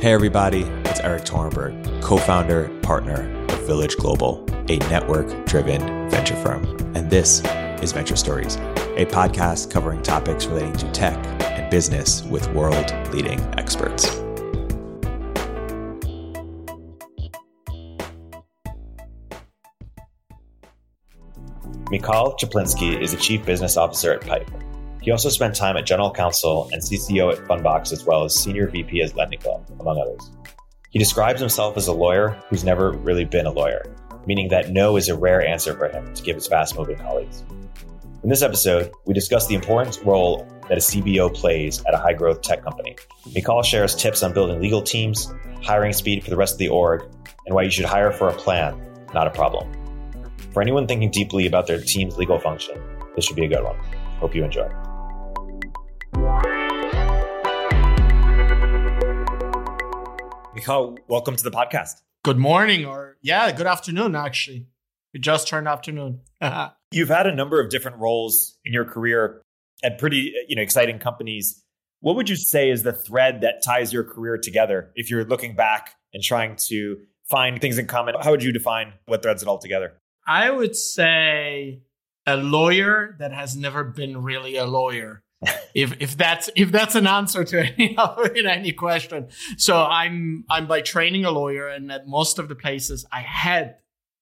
Hey, everybody, it's Erik Torenberg, co founder, partner of Village Global, a network driven venture firm. And this is Venture Stories, a podcast covering topics relating to tech and business with world leading experts. Michal Chaplinsky is the Chief Business Officer at Pipe. He also spent time at General Counsel and CCO at Fundbox, as well as Senior VP at LendingClub, among others. He describes himself as a lawyer who's never really been a lawyer, meaning that no is a rare answer for him to give his fast moving colleagues. In this episode, we discuss the important role that a CBO plays at a high growth tech company. Michal shares tips on building legal teams, hiring speed for the rest of the org, and why you should hire for a plan, not a problem. For anyone thinking deeply about their team's legal function, this should be a good one. Hope you enjoy. Michal, welcome to the podcast. Good morning, or yeah, good afternoon, actually. We just turned afternoon. You've had a number of different roles in your career at pretty you know exciting companies. What would you say is the thread that ties your career together? If you're looking back and trying to find things in common, how would you define what threads it all together? I would say a lawyer that has never been really a lawyer. If if that's if that's an answer to any in any question. So I'm I'm by training a lawyer, and at most of the places I had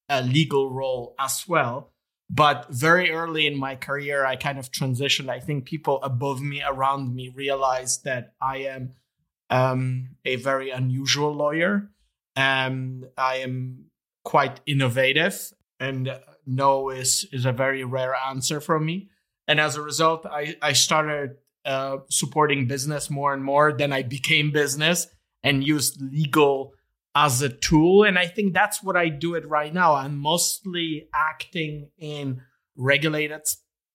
a legal role as well. But very early in my career, I kind of transitioned. I think people above me, around me, realized that I am um, a very unusual lawyer. and I am quite innovative, and no is is a very rare answer from me. And as a result, I I started uh, supporting business more and more. Then I became business and used legal as a tool. And I think that's what I do it right now. I'm mostly acting in regulated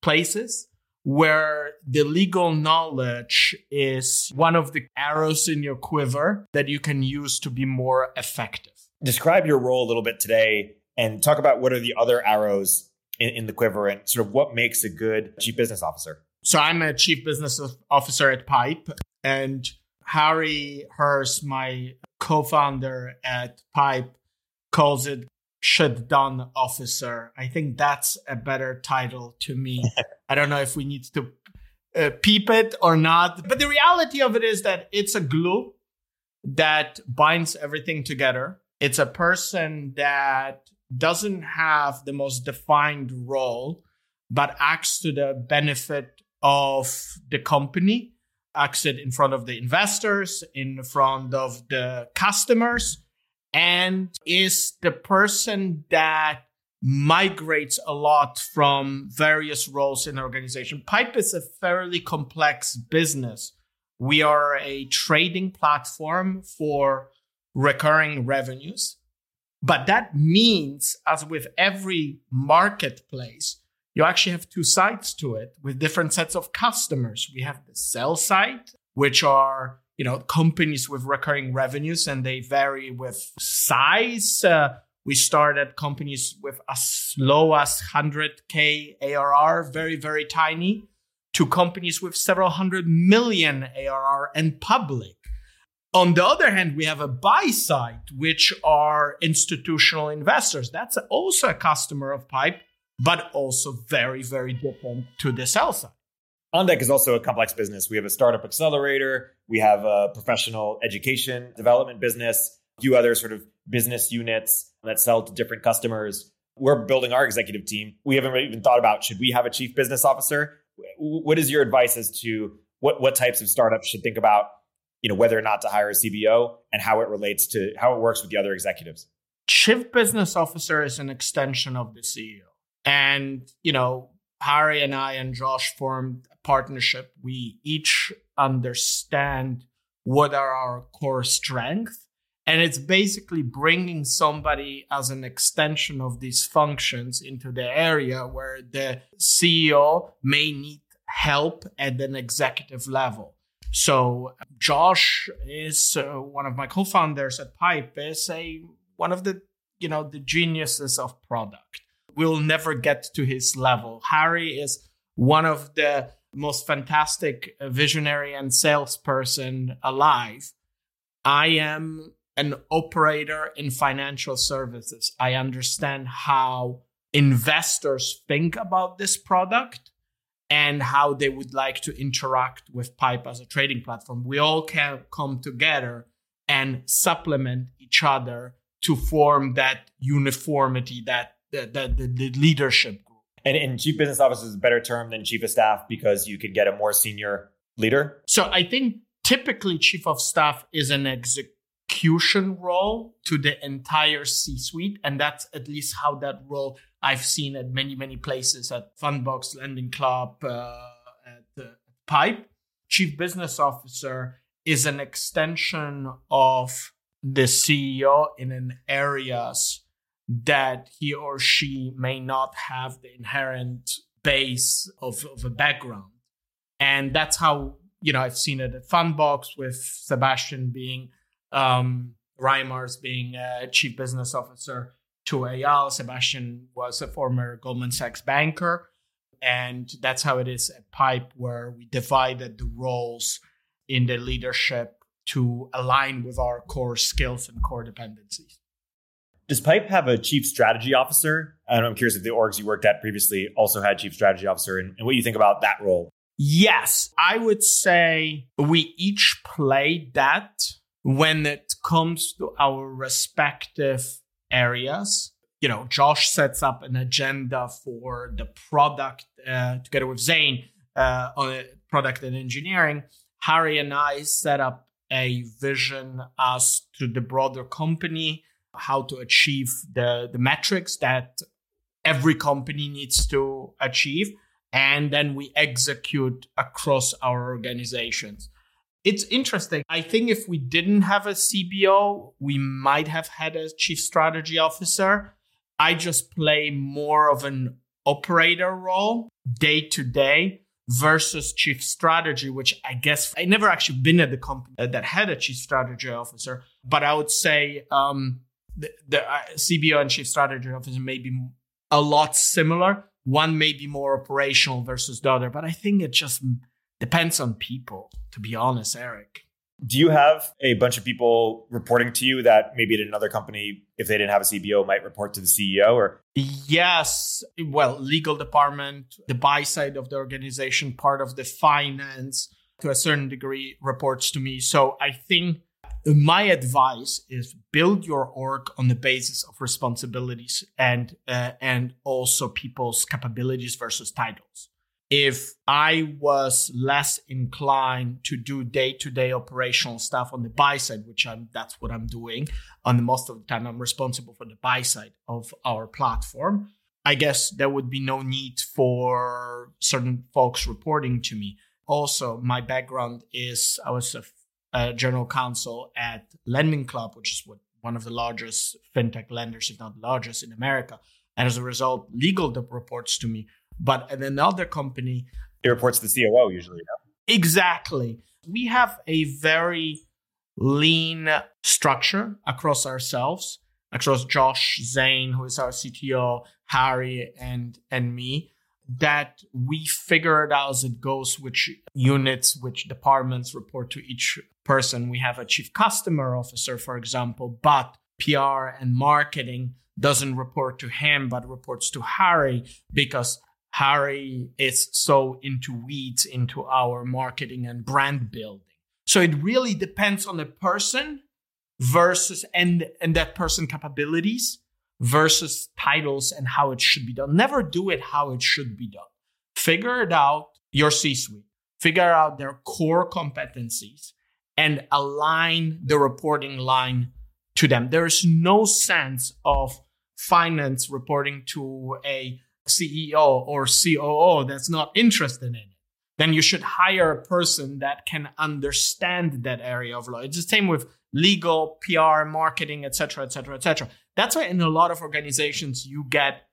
places where the legal knowledge is one of the arrows in your quiver that you can use to be more effective. Describe your role a little bit today and talk about what are the other arrows in, in the quiver and sort of what makes a good chief business officer. So I'm a chief business officer at Pipe and Harry Hurst, my co-founder at Pipe, calls it shut down officer. I think that's a better title to me. I don't know if we need to uh, peep it or not, but the reality of it is that it's a glue that binds everything together. It's a person that doesn't have the most defined role, but acts to the benefit of the company, acts it in front of the investors, in front of the customers, and is the person that migrates a lot from various roles in the organization. Pipe is a fairly complex business. We are a trading platform for recurring revenues. But that means, as with every marketplace, you actually have two sides to it with different sets of customers. We have the sell side, which are you know companies with recurring revenues, and they vary with size. Uh, we start at companies with as low as 100k ARR, very very tiny, to companies with several hundred million ARR and public. On the other hand, we have a buy side, which are institutional investors. That's also a customer of Pipe, but also very, very different to the sell side. OnDeck is also a complex business. We have a startup accelerator, we have a professional education development business, a few other sort of business units that sell to different customers. We're building our executive team. We haven't even thought about should we have a chief business officer? What is your advice as to what, what types of startups should think about you know whether or not to hire a CBO and how it relates to how it works with the other executives. Chief business officer is an extension of the CEO. And, you know, Harry and I and Josh formed a partnership. We each understand what are our core strengths. And it's basically bringing somebody as an extension of these functions into the area where the CEO may need help at an executive level. So Josh is uh, one of my co-founders at Pipe. Is a one of the you know the geniuses of product. We'll never get to his level. Harry is one of the most fantastic visionary and salesperson alive. I am an operator in financial services. I understand how investors think about this product and how they would like to interact with Pipe as a trading platform. We all can come together and supplement each other to form that uniformity, that the, the, the leadership group. And, and chief business officer is a better term than chief of staff because you could get a more senior leader. So I think typically chief of staff is an execution role to the entire C suite. And that's at least how that role I've seen at many, many places at Fundbox, Lending Club, uh, at uh, Pipe. Chief business officer is an extension of the CEO in an areas that he or she may not have the inherent base of, of a background. And that's how, you know, I've seen it at Fundbox with Sebastian being, um, Reimers being a chief business officer to Eyal. Sebastian was a former Goldman Sachs banker. And that's how it is at Pipe, where we divided the roles in the leadership to align with our core skills and core dependencies. Does Pipe have a chief strategy officer? And I'm curious if the orgs you worked at previously also had chief strategy officer and, and what you think about that role. Yes, I would say we each play that when it comes to our respective areas. You know, Josh sets up an agenda for the product uh, together with Zain uh, on product and engineering. Harry and I set up a vision as to the broader company, how to achieve the, the metrics that every company needs to achieve. And then we execute across our organizations. It's interesting. I think if we didn't have a CBO, we might have had a chief strategy officer. I just play more of an operator role day to day versus chief strategy, which I guess I never actually been at the company that had a chief strategy officer, but I would say um, the, the uh, CBO and chief strategy officer may be a lot similar. One may be more operational versus the other, but I think it just depends on people, to be honest, Erik. Do you have a bunch of people reporting to you that maybe at another company, if they didn't have a CBO, might report to the CEO or? Yes. Well, legal department, the buy side of the organization, part of the finance to a certain degree reports to me. So I think my advice is build your org on the basis of responsibilities and uh, and also people's capabilities versus titles if I was less inclined to do day-to-day operational stuff on the buy side, which I'm that's what I'm doing, on the most of the time I'm responsible for the buy side of our platform. I guess there would be no need for certain folks reporting to me. Also, my background is I was a, a general counsel at Lending Club, which is what one of the largest fintech lenders, if not the largest in America. And as a result, legal reports to me but at another company, it reports to the COO usually. Yeah. Exactly. We have a very lean structure across ourselves, across Josh Zain, who is our CTO, Harry, and and me, that we figure it out as it goes, which units, which departments report to each person. We have a chief customer officer, for example, but PR and marketing doesn't report to him, but reports to Harry because Harry is so into weeds into our marketing and brand building. So it really depends on the person versus and and that person capabilities versus titles and how it should be done. Never do it how it should be done. Figure it out your C-suite. Figure out their core competencies and align the reporting line to them. There is no sense of finance reporting to a CEO or COO that's not interested in it, then you should hire a person that can understand that area of law. It's the same with legal, PR, marketing, etc., etc., etc. That's why in a lot of organizations you get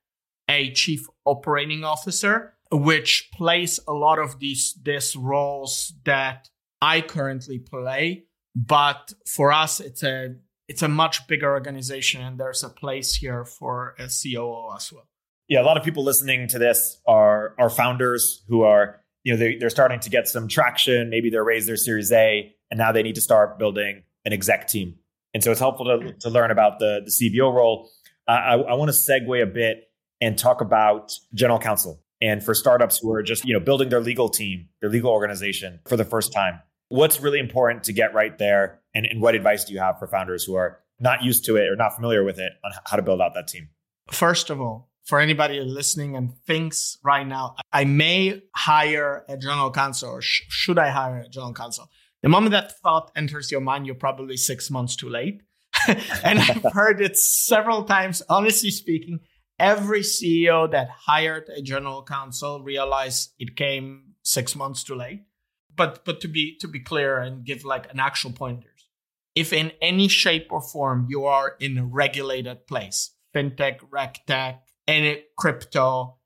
a chief operating officer, which plays a lot of these these roles that I currently play. But for us, it's a it's a much bigger organization, and there's a place here for a COO as well yeah, a lot of people listening to this are are founders who are you know they, they're starting to get some traction. Maybe they're raised their Series A, and now they need to start building an exec team. And so it's helpful to, to learn about the, the CBO role. I, I want to segue a bit and talk about general counsel. And for startups who are just, you know, building their legal team, their legal organization for the first time, what's really important to get right there? And, and what advice do you have for founders who are not used to it or not familiar with it on how to build out that team? First of all, for anybody listening and thinks right now, I may hire a general counsel or sh- should I hire a general counsel? The moment that thought enters your mind, you're probably six months too late. and I've heard it several times. Honestly speaking, every CEO that hired a general counsel realized it came six months too late. But but to be to be clear and give like an actual pointers, if in any shape or form you are in a regulated place, fintech, regtech, any crypto,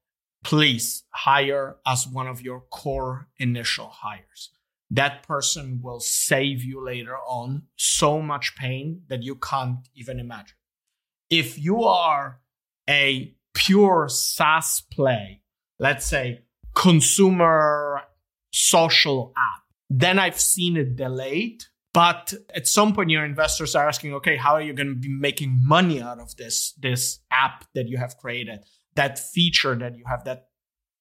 please hire as one of your core initial hires that person will save you later on so much pain that you can't even imagine. If you are a pure SaaS play, let's say consumer social app, then I've seen it delayed. But at some point, your investors are asking, okay, how are you going to be making money out of this, this app that you have created, that feature that you have, that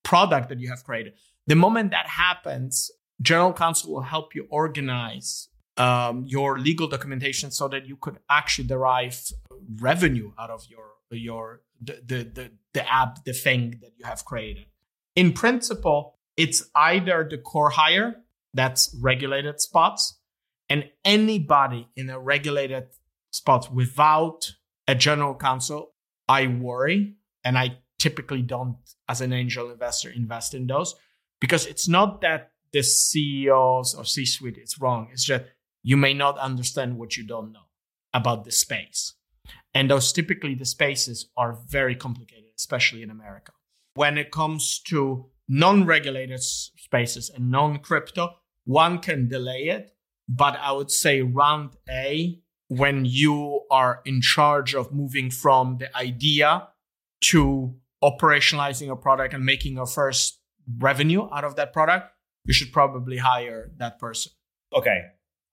product that you have created? The moment that happens, general counsel will help you organize um, your legal documentation so that you could actually derive revenue out of your your the, the the the app the thing that you have created in principle it's either the core hire that's regulated spots and anybody in a regulated spot without a general counsel i worry and i typically don't as an angel investor invest in those because it's not that the CEOs or C suite is wrong. It's just you may not understand what you don't know about the space. And those typically the spaces are very complicated, especially in America. When it comes to non regulated spaces and non crypto, one can delay it. But I would say round A, when you are in charge of moving from the idea to operationalizing a product and making your first revenue out of that product, you should probably hire that person. Okay.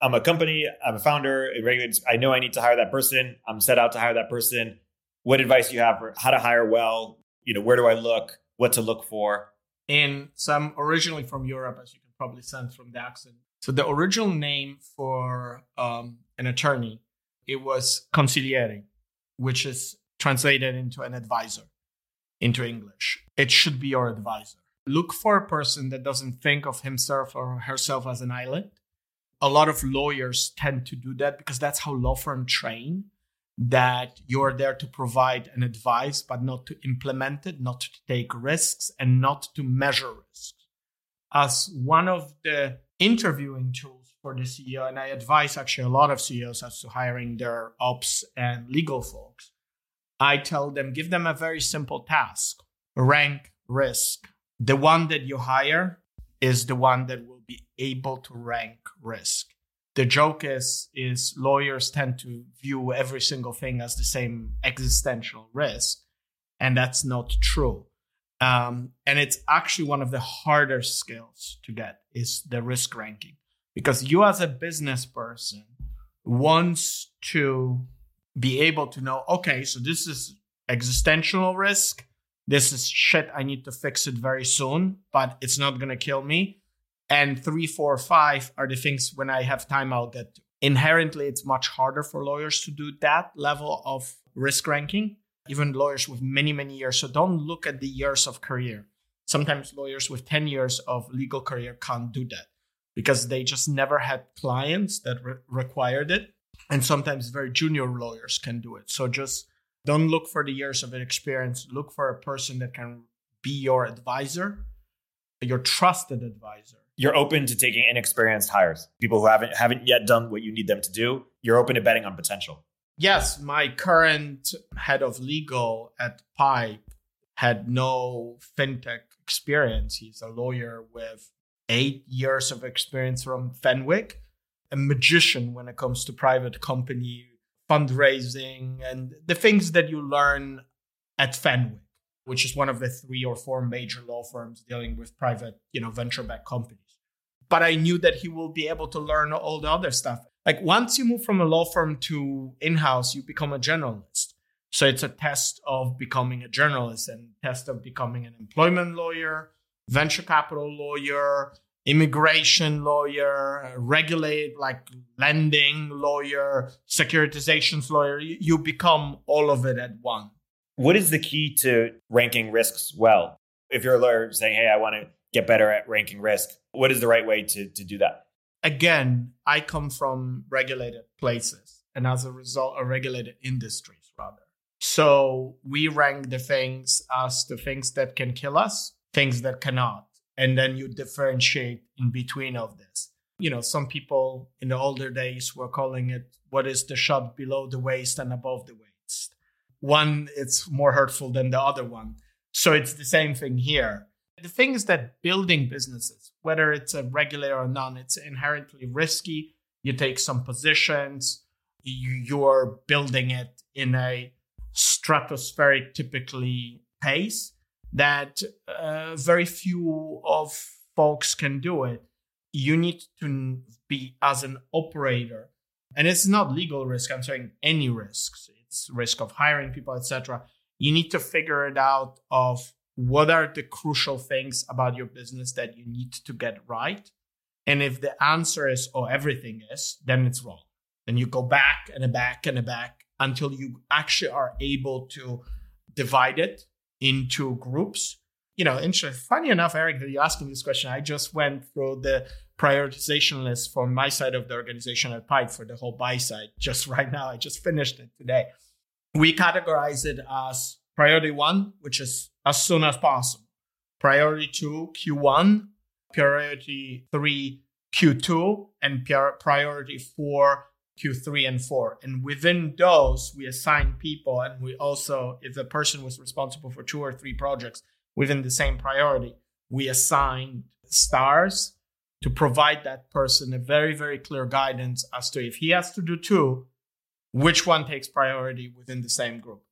I'm a company, I'm a founder, I know I need to hire that person. I'm set out to hire that person. What advice do you have for how to hire well? You know, where do I look? What to look for? In some originally from Europe, as you can probably sense from the accent. So the original name for um, an attorney, it was consigliere, which is translated into an advisor into English. It should be your advisor look for a person that doesn't think of himself or herself as an island. A lot of lawyers tend to do that because that's how law firms train that you're there to provide an advice, but not to implement it, not to take risks, and not to measure risks. As one of the interviewing tools for the CEO, and I advise actually a lot of CEOs as to hiring their ops and legal folks, I tell them give them a very simple task rank risk the one that you hire is the one that will be able to rank risk. The joke is is lawyers tend to view every single thing as the same existential risk, and that's not true. Um, and it's actually one of the harder skills to get is the risk ranking because you as a business person wants to be able to know okay so this is existential risk this is shit. I need to fix it very soon, but it's not going to kill me. And three, four, five are the things when I have time, I'll get to. Inherently, it's much harder for lawyers to do that level of risk ranking, even lawyers with many, many years. So don't look at the years of career. Sometimes lawyers with 10 years of legal career can't do that because they just never had clients that re- required it. And sometimes very junior lawyers can do it. So just don't look for the years of experience. Look for a person that can be your advisor, your trusted advisor. You're open to taking inexperienced hires, people who haven't haven't yet done what you need them to do. You're open to betting on potential. Yes, my current head of legal at Pipe had no fintech experience. He's a lawyer with eight years of experience from Fenwick, a magician when it comes to private company fundraising and the things that you learn at Fenwick, which is one of the three or four major law firms dealing with private, you know, venture-backed companies. But I knew that he will be able to learn all the other stuff. Like once you move from a law firm to in-house, you become a generalist. So it's a test of becoming a journalist and test of becoming an employment lawyer, venture capital lawyer, immigration lawyer, regulate like lending lawyer, securitizations lawyer. You, become all of it at one. What is the key to ranking risks well? If you're a lawyer saying, hey, I want to get better at ranking risk, what is the right way to, to do that? Again, I come from regulated places and as a result, a regulated industries rather. So we rank the things as the things that can kill us, things that cannot. And then you differentiate in between of this. You know, some people in the older days were calling it what is the shot below the waist and above the waist. One, it's more hurtful than the other one. So it's the same thing here. The thing is that building businesses, whether it's a regulator or non, it's inherently risky. You take some positions, you're building it in a stratospheric typically pace that uh, very few of folks can do it. You need to be as an operator. And it's not legal risk i'm saying any risks. It's risk of hiring people etc you need to figure it out of what are the crucial things about your business that you need to get right and if the answer is oh everything is then it's wrong then you go back and back and back until you actually are able to divide it into groups. You know, interesting. Funny enough, Erik, that you're asking this question, I just went through the prioritization list for my side of the organization at Pipe for the whole buy side just right now. I just finished it today. We categorize it as priority one, which is as soon as possible. Priority two, Q1. Priority three, Q2. And priority four, Q3 and 4. And within those, we assign people, and we also, if the person was responsible for two or three projects within the same priority, we assign stars to provide that person a very, very clear guidance as to if he has to do two, which one takes priority within the same group.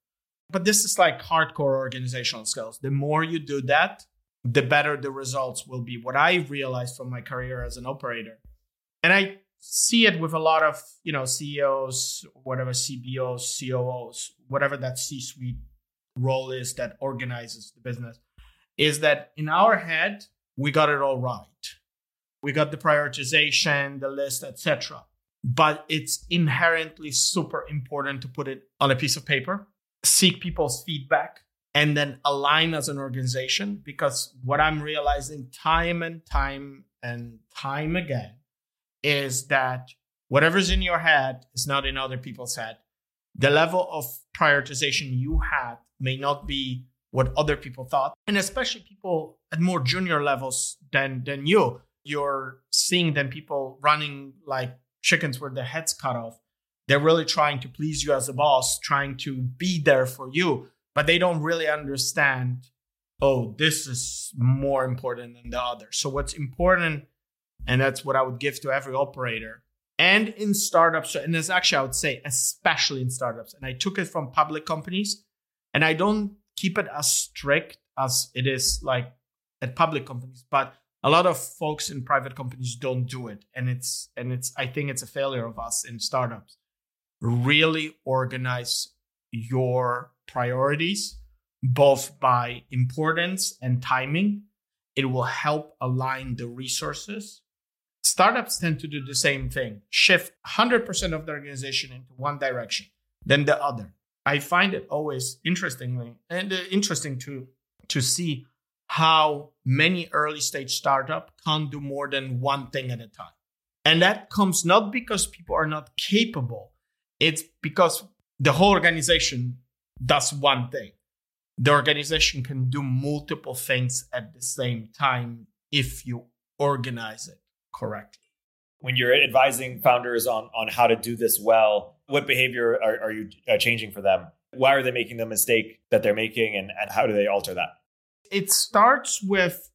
But this is like hardcore organizational skills. The more you do that, the better the results will be. What I realized from my career as an operator, and I see it with a lot of you know CEOs, whatever CBOs, COOs, whatever that C-suite role is that organizes the business, is that in our head we got it all right. We got the prioritization, the list, etc. But it's inherently super important to put it on a piece of paper, seek people's feedback, and then align as an organization. Because what I'm realizing time and time and time again is that whatever's in your head is not in other people's head. The level of prioritization you had may not be what other people thought, and especially people at more junior levels than than you. You're seeing them people running like chickens with their heads cut off. They're really trying to please you as a boss, trying to be there for you, but they don't really understand. Oh, this is more important than the other. So what's important and that's what I would give to every operator. And in startups, and it's actually, I would say, especially in startups. And I took it from public companies, and I don't keep it as strict as it is like at public companies, but a lot of folks in private companies don't do it. And it's, and it's, I think it's a failure of us in startups. Really organize your priorities, both by importance and timing. It will help align the resources Startups tend to do the same thing shift 100% of the organization into one direction, then the other. I find it always interestingly and uh, interesting to to see how many early stage startup can't do more than one thing at a time. And that comes not because people are not capable, it's because the whole organization does one thing. The organization can do multiple things at the same time if you organize it correctly. When you're advising founders on, on how to do this well, what behavior are, are you uh, changing for them? Why are they making the mistake that they're making, and, and how do they alter that? It starts with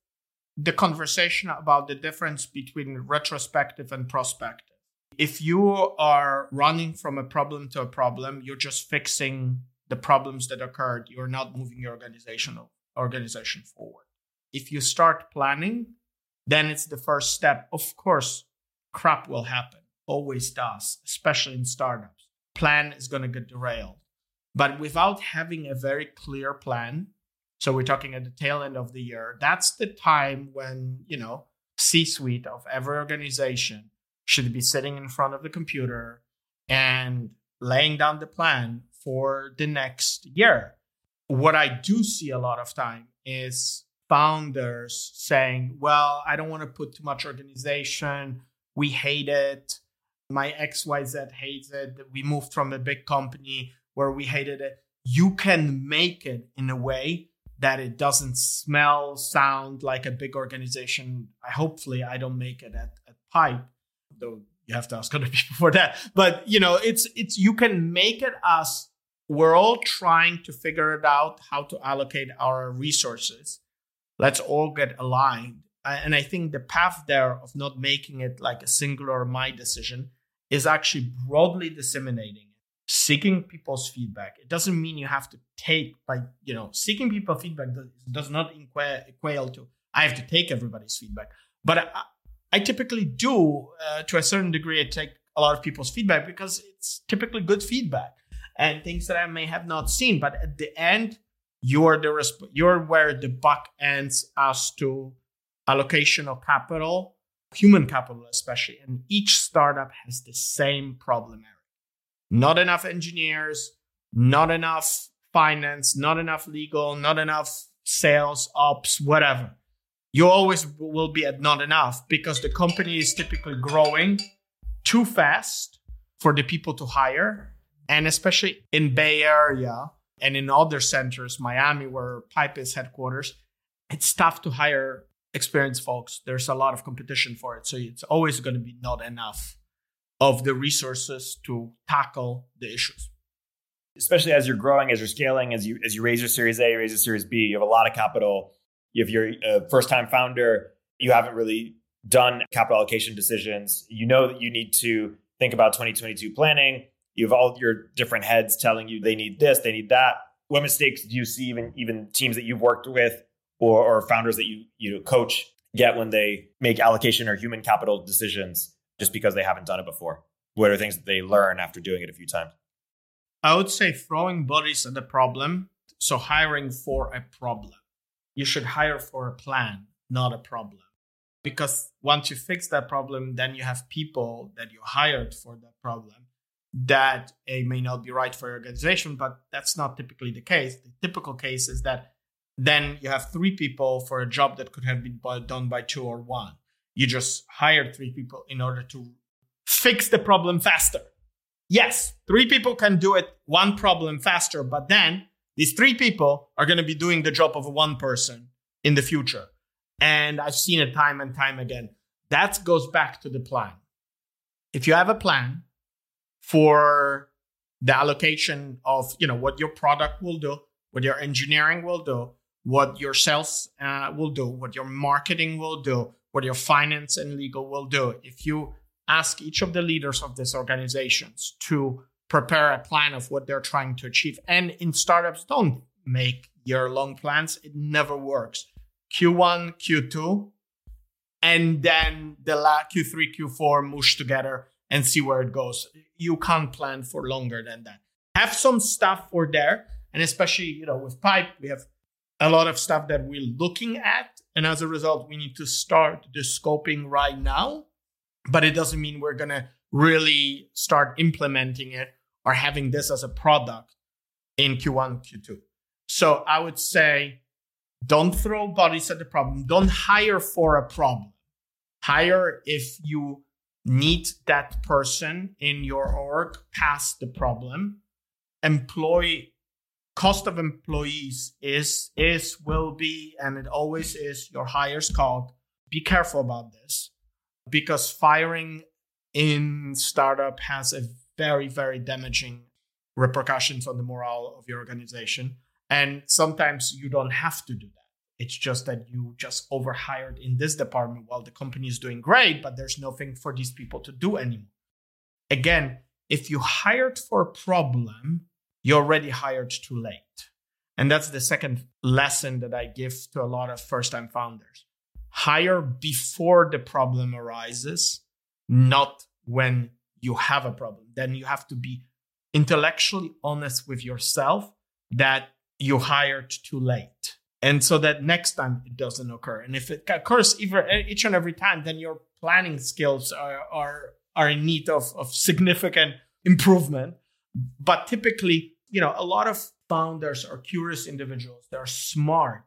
the conversation about the difference between retrospective and prospective. If you are running from a problem to a problem, you're just fixing the problems that occurred. You're not moving your organizational organization forward. If you start planning, then it's the first step. Of course, crap will happen. always does, especially in startups. Plan is going to get derailed. But without having a very clear plan, so we're talking at the tail end of the year, that's the time when, you know, C suite of every organization should be sitting in front of the computer and laying down the plan for the next year. What I do see a lot of time is founders saying, well, I don't want to put too much organization. We hate it. My XYZ hates it. We moved from a big company where we hated it. You can make it in a way that it doesn't smell, sound like a big organization. I hopefully I don't make it at, at Pipe, though you have to ask other people for that. But you know, it's it's you can make it us. We're all trying to figure it out how to allocate our resources. Let's all get aligned. And I think the path there of not making it like a singular my decision is actually broadly disseminating it, seeking people's feedback. It doesn't mean you have to take by you know seeking people feedback does, not equal to I have to take everybody's feedback. But I, I typically do uh, to a certain degree. I take a lot of people's feedback because it's typically good feedback and things that I may have not seen. But at the end, you're the resp- you're where the buck ends as to allocation of capital, human capital especially. And each startup has the same problem area. Not enough engineers, not enough finance, not enough legal, not enough sales, ops, whatever you always will be at not enough because the company is typically growing too fast for the people to hire. And especially in Bay Area and in other centers, Miami, where Pipe is headquarters, it's tough to hire experienced folks. There's a lot of competition for it. So it's always going to be not enough of the resources to tackle the issues. Especially as you're growing, as you're scaling, as you as you raise your Series A, raise your Series B, you have a lot of capital if you're a first time founder, you haven't really done capital allocation decisions. You know that you need to think about 2022 planning. You have all your different heads telling you they need this, they need that. What mistakes do you see even even teams that you've worked with or, or founders that you you coach get when they make allocation or human capital decisions just because they haven't done it before? What are things that they learn after doing it a few times? I would say throwing bodies at the problem. So hiring for a problem you should hire for a plan, not a problem. Because once you fix that problem, then you have people that you hired for that problem that a may not be right for your organization, but that's not typically the case. The typical case is that then you have three people for a job that could have been done by two or one. You just hired three people in order to fix the problem faster. Yes, three people can do it one problem faster, but then these three people are going to be doing the job of one person in the future. And I've seen it time and time again. That goes back to the plan. If you have a plan for the allocation of, you know, what your product will do, what your engineering will do, what your sales uh, will do, what your marketing will do, what your finance and legal will do. If you ask each of the leaders of these organizations to prepare a plan of what they're trying to achieve. And in startups, don't make year long plans, it never works. Q1, Q2, and then the la- Q3, Q4 mush together and see where it goes. You can't plan for longer than that. Have some stuff for there, and especially you know with Pipe, we have a lot of stuff that we're looking at, and as a result, we need to start the scoping right now. But it doesn't mean we're gonna really start implementing it are having this as a product in Q1, Q2. So I would say don't throw bodies at the problem. Don't hire for a problem. Hire if you need that person in your org past the problem. Employ cost of employees is is will be and it always is your highest cost. Be careful about this because firing in startup has a very, very damaging repercussions on the morale of your organization. And sometimes you don't have to do that. It's just that you just overhired in this department while the company is doing great, but there's nothing for these people to do anymore. Again, if you hired for a problem, you already hired too late. And that's the second lesson that I give to a lot of first time founders. Hire before the problem arises, not when you have a problem. Then you have to be intellectually honest with yourself that you hired too late. And so that next time it doesn't occur. And if it occurs either, each and every time, then your planning skills are, are, are in need of, of significant improvement. But typically, you know, a lot of founders are curious individuals. They're smart.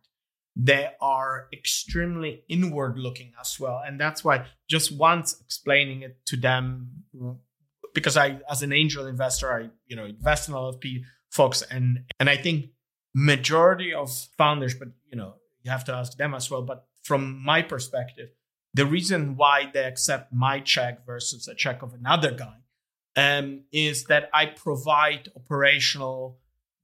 They are extremely inward looking as well. And that's why just once explaining it to them, because I, as an angel investor, I, you know, invest in people, folks. And, and I think majority of founders, but, you know, you have to ask them as well. But from my perspective, the reason why they accept my check versus a check of another guy um, is that I provide operational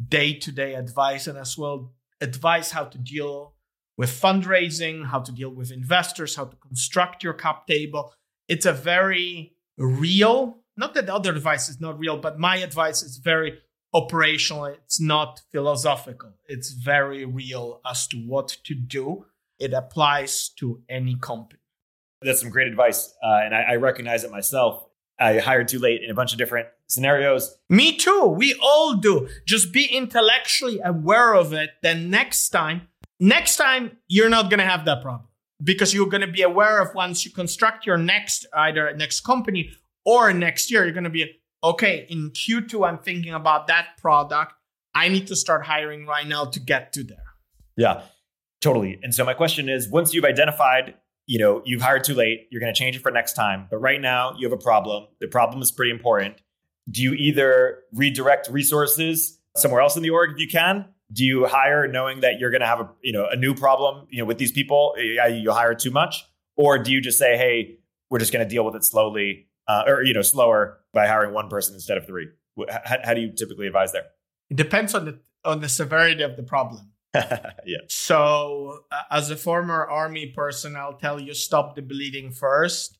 day to day advice and as well advice how to deal with fundraising, how to deal with investors, how to construct your cap table. It's a very real, not that the other advice is not real, but my advice is very operational. It's not philosophical. It's very real as to what to do. It applies to any company. That's some great advice. Uh, and I, I recognize it myself. I hired too late in a bunch of different scenarios. Me too. We all do. Just be intellectually aware of it. Then next time, next time, you're not going to have that problem because you're going to be aware of once you construct your next, either next company or next year, you're going to be, okay, in Q2, I'm thinking about that product. I need to start hiring right now to get to there. Yeah, totally. And so my question is once you've identified you know, you've hired too late, you're going to change it for next time. But right now, you have a problem. The problem is pretty important. Do you either redirect resources somewhere else in the org if you can? Do you hire knowing that you're going to have a, you know, a new problem, you know, with these people? You hire too much, or do you just say, "Hey, we're just going to deal with it slowly, uh, or you know, slower by hiring one person instead of three? How, how do you typically advise there? It depends on the on the severity of the problem. yeah. So, uh, as a former army person, I'll tell you stop the bleeding first,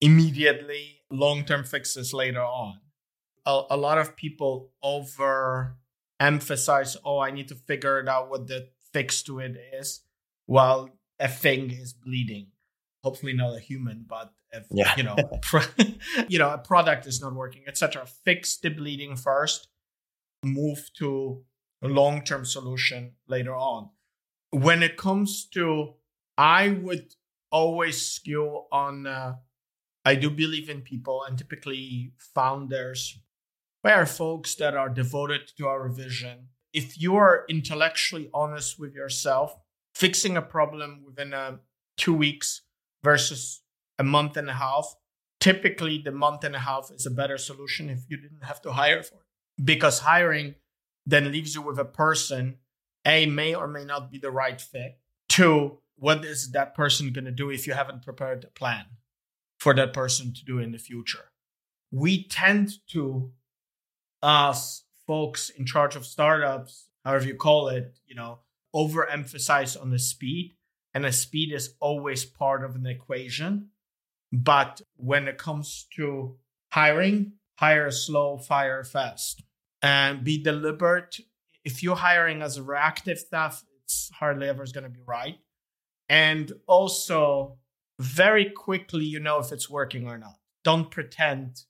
immediately, long term fixes later on. A, a lot of people over emphasize, oh, I need to figure it out what the fix to it is, while a thing is bleeding. Hopefully, not a human, but if, yeah. you know, pro- you know, a product is not working, etc. Fix the bleeding first, move to a long term solution later on. When it comes to, I would always skew on, uh, I do believe in people and typically founders, where folks that are devoted to our vision. If you are intellectually honest with yourself, fixing a problem within uh, two weeks versus a month and a half, typically the month and a half is a better solution if you didn't have to hire for it. Because hiring then leaves you with a person a may or may not be the right fit. Two what is that person going to do if you haven't prepared a plan for that person to do in the future? We tend to us folks in charge of startups however you call it you know overemphasize on the speed and the speed is always part of an equation but when it comes to hiring hire slow fire fast and be deliberate. If you're hiring as a reactive staff, it's hardly ever going to be right. And also, very quickly, you know if it's working or not. Don't pretend,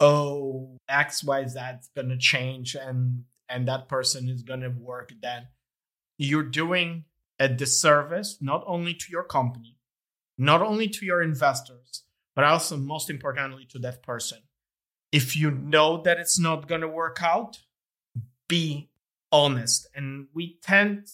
oh, X, Y, Z is going to change and and that person is going to work. Then you're doing a disservice not only to your company, not only to your investors, but also most importantly to that person if you know that it's not going to work out, be honest. And we tend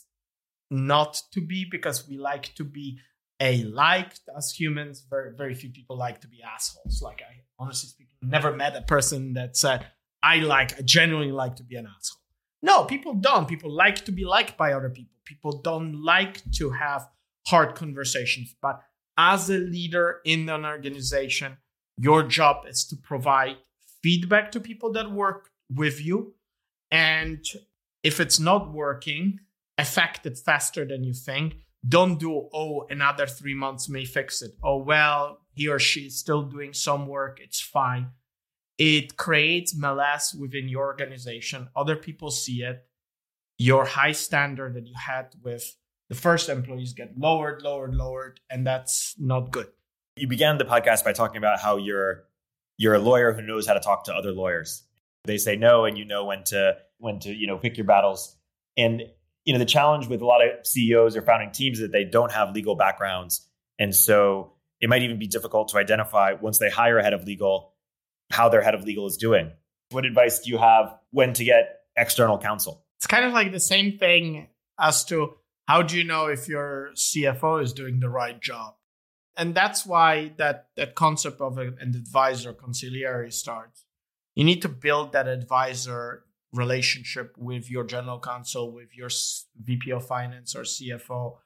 not to be because we like to be a liked as humans. Very, very few people like to be assholes. Like I honestly speaking, never met a person that said, I like, I genuinely like to be an asshole. No, people don't. People like to be liked by other people. People don't like to have hard conversations. But as a leader in an organization, your job is to provide feedback to people that work with you. And if it's not working, affect it faster than you think. Don't do, oh, another three months may fix it. Oh, well, he or she is still doing some work. It's fine. It creates malaise within your organization. Other people see it. Your high standard that you had with the first employees get lowered, lowered, lowered, and that's not good. You began the podcast by talking about how you're you're a lawyer who knows how to talk to other lawyers. They say no, and you know when to when to you know pick your battles. And you know the challenge with a lot of CEOs or founding teams is that they don't have legal backgrounds, and so it might even be difficult to identify once they hire a head of legal how their head of legal is doing. What advice do you have when to get external counsel? It's kind of like the same thing as to how do you know if your CFO is doing the right job? And that's why that, that concept of an advisor consigliere starts. You need to build that advisor relationship with your general counsel, with your VP of finance or CFO,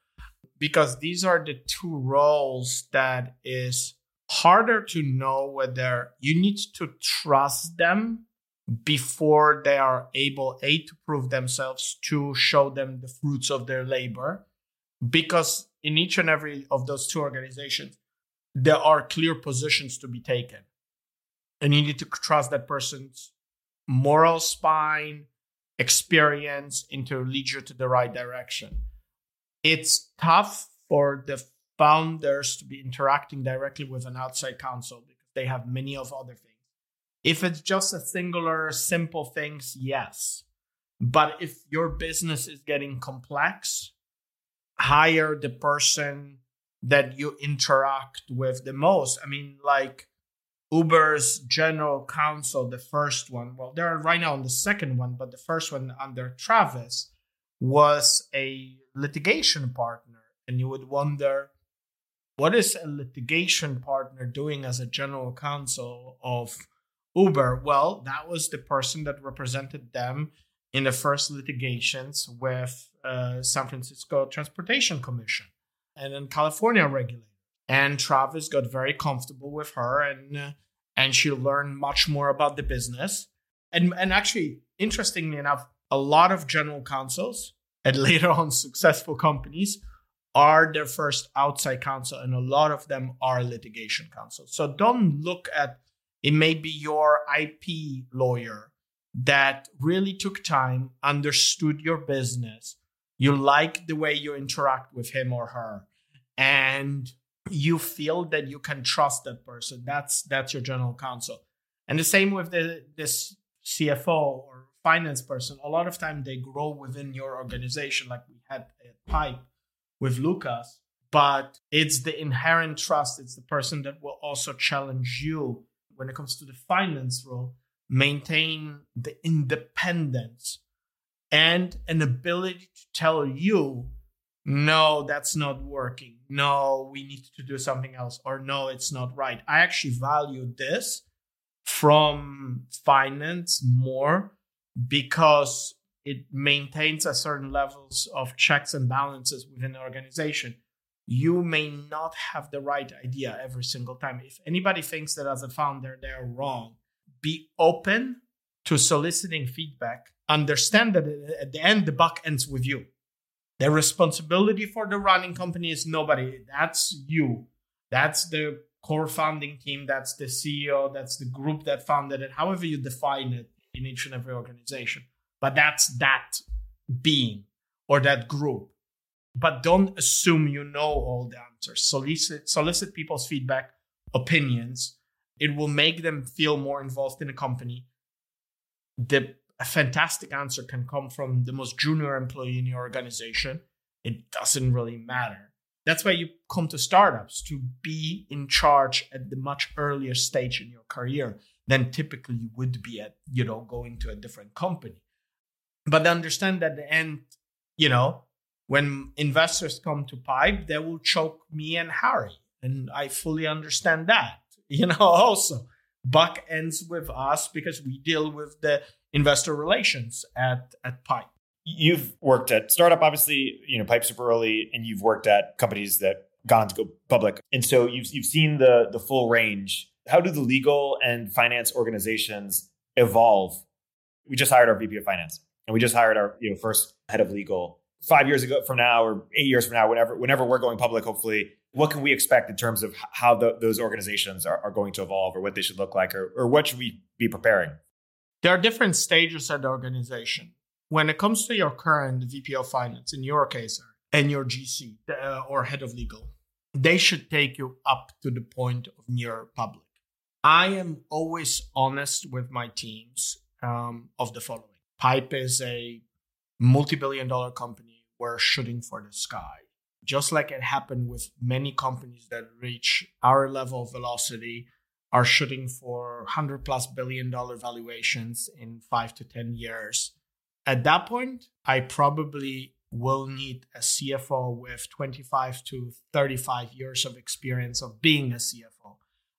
because these are the two roles that is harder to know whether you need to trust them before they are able a to prove themselves to show them the fruits of their labor. Because in each and every of those two organizations there are clear positions to be taken. And you need to trust that person's moral spine experience into lead you to the right direction. It's tough for the founders to be interacting directly with an outside counsel because they have many of other things if it's just a singular, simple things, yes. But if your business is getting complex, hire the person that you interact with the most. I mean, like Uber's general counsel, the first one, well, they're right now on the second one, but the first one under Travis was a litigation partner. And you would wonder, what is a litigation partner doing as a general counsel of Uber, well, that was the person that represented them in the first litigations with uh, San Francisco Transportation Commission and then California regulator. And Travis got very comfortable with her, and uh, and she learned much more about the business. And and actually, interestingly enough, a lot of general counsels and later on successful companies are their first outside counsel, and a lot of them are litigation counsel. So don't look at it may be your IP lawyer that really took time, understood your business. You like the way you interact with him or her, and you feel that you can trust that person. That's that's your general counsel. And the same with the this CFO or finance person. A lot of time they grow within your organization, like we had a Pipe with Lucas. But it's the inherent trust. It's the person that will also challenge you when it comes to the finance role, maintain the independence and an ability to tell you, no, that's not working. No, we need to do something else. Or no, it's not right. I actually value this from finance more because it maintains a certain levels of checks and balances within the organization you may not have the right idea every single time. If anybody thinks that as a founder they're wrong, be open to soliciting feedback. Understand that at the end, the buck ends with you. The responsibility for the running company is nobody. That's you. That's the core founding team. That's the CEO. That's the group that founded it, however you define it in each and every organization. But that's that being or that group but don't assume you know all the answers. Solicit, solicit people's feedback, opinions. It will make them feel more involved in a company. The a fantastic answer can come from the most junior employee in your organization. It doesn't really matter. That's why you come to startups to be in charge at the much earlier stage in your career than typically you would be at, you know, going to a different company. But understand that the end, you know, when investors come to pipe they will choke me and harry. And i fully understand that you know also. Buck ends with us because we deal with the investor relations at at pipe. You've worked at startup obviously you know pipe super early and you've worked at companies that gone to go public. And so you've you've seen the the full range. How do the legal and finance organizations evolve? We just hired our vp of finance and we just hired our you know first head of legal five years ago from now or eight years from now, whenever whenever we're going public, hopefully, what can we expect in terms of how the, those organizations are, are, going to evolve or what they should look like or, or what should we be preparing? There are different stages of the organization. When it comes to your current VP of finance, in your case, and your GC uh, or head of legal, they should take you up to the point of near public. I am always honest with my teams um, of the following. Pipe is a multi-billion dollar company. We're shooting for the sky. Just like it happened with many companies that reach our level of velocity, are shooting for 100 plus billion dollar valuations in five to 10 years. At that point, I probably will need a CFO with 25 to 35 years of experience of being a CFO.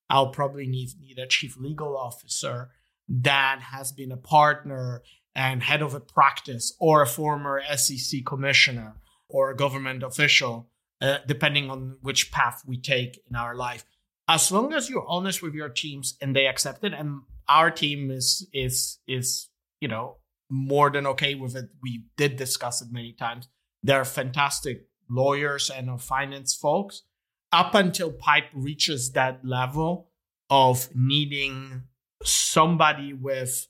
I'll probably need, need a chief legal officer that has been a partner and head of a practice or a former SEC commissioner or a government official, uh, depending on which path we take in our life. As long as you're honest with your teams and they accept it, and our team is is is you know more than okay with it. We did discuss it many times. They're fantastic lawyers and finance folks. Up until Pipe reaches that level of needing somebody with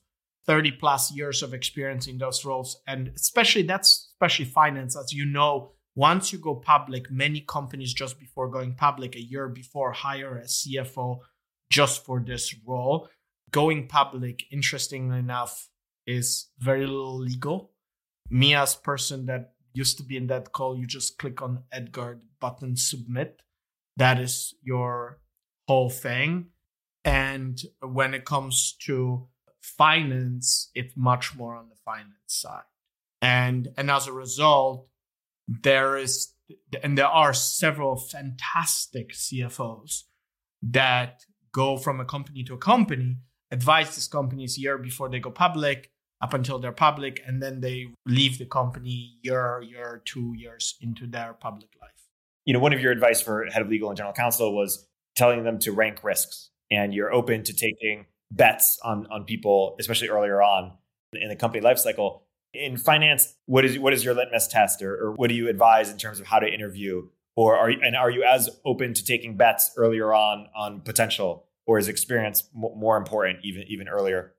30 plus years of experience in those roles. And especially that's especially finance, as you know, once you go public, many companies just before going public, a year before, hire a CFO just for this role. Going public, interestingly enough, is very little legal. Me as person that used to be in that call, you just click on EDGAR button submit. That is your whole thing. And when it comes to finance, it's much more on the finance side. And and as a result, there is and there are several fantastic CFOs that go from a company to a company, advise these companies year before they go public, up until they're public, and then they leave the company year, year, two years into their public life. You know, one of your advice for head of legal and general counsel was telling them to rank risks, and you're open to taking bets on on people, especially earlier on in the company life cycle. In finance, what is what is your litmus test, or, or what do you advise in terms of how to interview, or are you, and are you as open to taking bets earlier on on potential, or is experience more important even even earlier?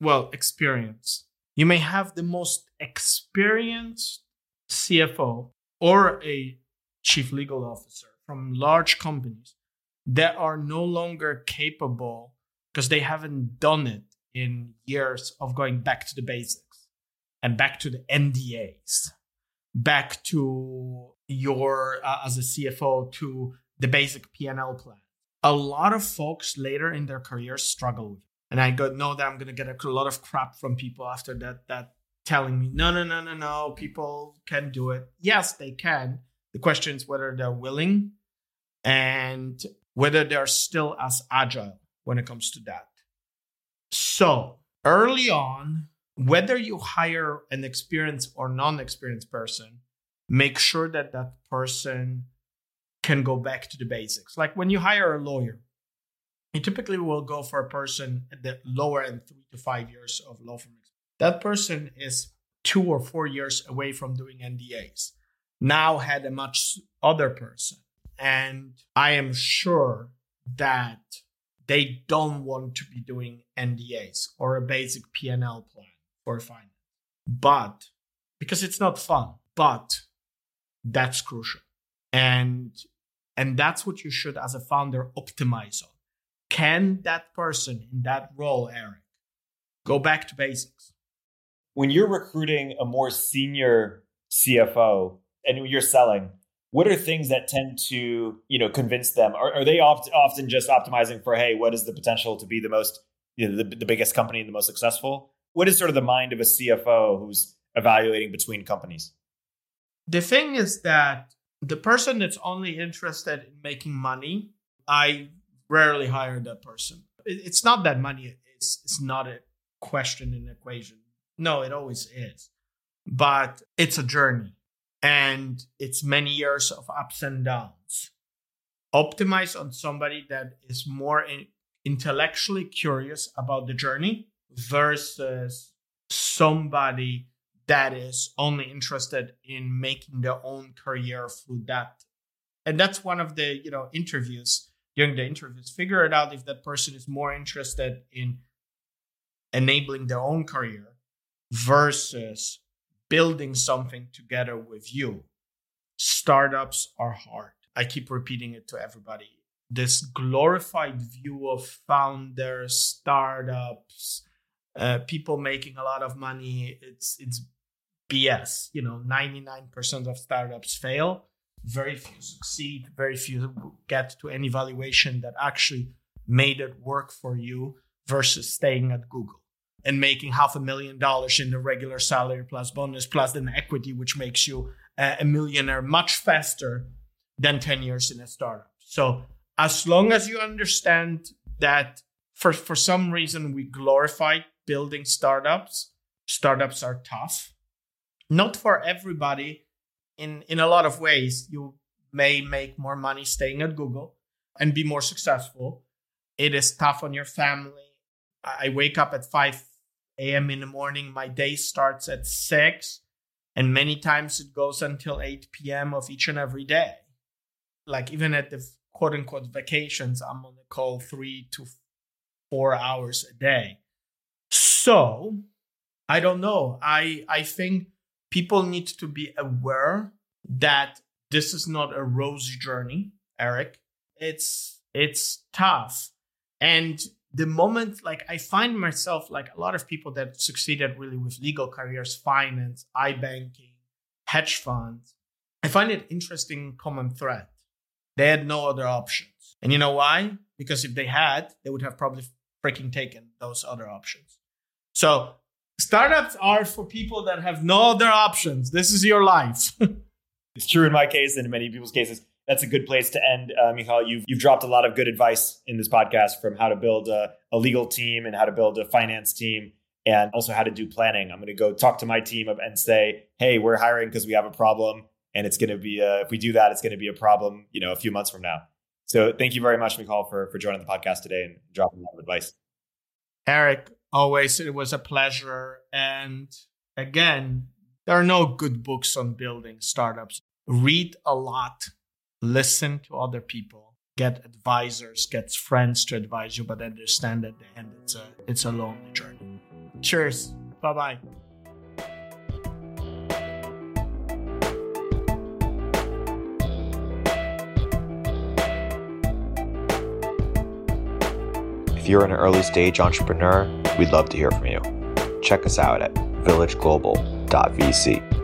well, experience. You may have the most experienced CFO or a chief legal officer from large companies that are no longer capable because they haven't done it in years of going back to the basics and back to the NDAs, back to your uh, as a CFO to the basic P&L plan. A lot of folks later in their careers struggle and I go know that I'm gonna get a lot of crap from people after that that telling me no no no no no people can do it. Yes, they can. The question is whether they're willing and whether they're still as agile when it comes to that. So early on, whether you hire an experienced or non-experienced person, make sure that that person can go back to the basics. Like when you hire a lawyer, you typically will go for a person at the lower end, three to five years of law firm experience. That person is two or four years away from doing NDAs. Now had a much other person. And I am sure that they don't want to be doing NDAs or a basic P&L plan for finance. But because it's not fun, but that's crucial. And and that's what you should as a founder optimize on can that person in that role, Erik, go back to basics? When you're recruiting a more senior CFO and you're selling, what are things that tend to you know convince them? Are, are they oft, often just optimizing for hey, what is the potential to be the most you know the, the biggest company and the most successful? What is sort of the mind of a CFO who's evaluating between companies? The thing is that the person that's only interested in making money, I rarely hire that person. It's not that money is it's not a question in equation. No, it always is. But it's a journey and it's many years of ups and downs. Optimize on somebody that is more in, intellectually curious about the journey versus somebody that is only interested in making their own career through that. And that's one of the, you know, interviews during the interviews. Figure it out if that person is more interested in enabling their own career versus building something together with you. Startups are hard. I keep repeating it to everybody. this glorified view of founders, startups, uh, people making a lot of money. It's it's BS. You know, ninety nine percent of startups fail. Very few succeed. Very few get to any valuation that actually made it work for you versus staying at Google and making half a million dollars in the regular salary plus bonus plus an equity, which makes you uh, a millionaire much faster than 10 years in a startup. So as long as you understand that for, for some reason we glorify building startups, startups are tough. Not for everybody. In in a lot of ways, you may make more money staying at Google and be more successful. It is tough on your family. I wake up at 5 a.m. in the morning. My day starts at 6, and many times it goes until 8 p.m. of each and every day. Like, even at the quote unquote vacations, I'm on the call three to four hours a day. So, I don't know. I, I think people need to be aware that this is not a rosy journey, Erik. It's it's tough. And the moment like I find myself like a lot of people that succeeded really with legal careers, finance, iBanking, hedge funds, I find it interesting common thread. They had no other options. And you know why? Because if they had, they would have probably freaking taken those other options. So startups are for people that have no other options. This is your life. it's true in my case and in many people's cases that's a good place to end. Uh, Michal, you've, you've dropped a lot of good advice in this podcast from how to build a, a legal team and how to build a finance team and also how to do planning. I'm going to go talk to my team and say, hey, we're hiring because we have a problem. And it's going to be, a, if we do that, it's going to be a problem, you know, a few months from now. So thank you very much, Michal, for, for joining the podcast today and dropping a lot of advice. Erik, always, it was a pleasure. And again, there are no good books on building startups. Read a lot listen to other people, get advisors, get friends to advise you, but understand at the end it's a it's a lonely journey. Cheers. Bye bye. If you're an early stage entrepreneur, we'd love to hear from you. Check us out at villageglobal.vc.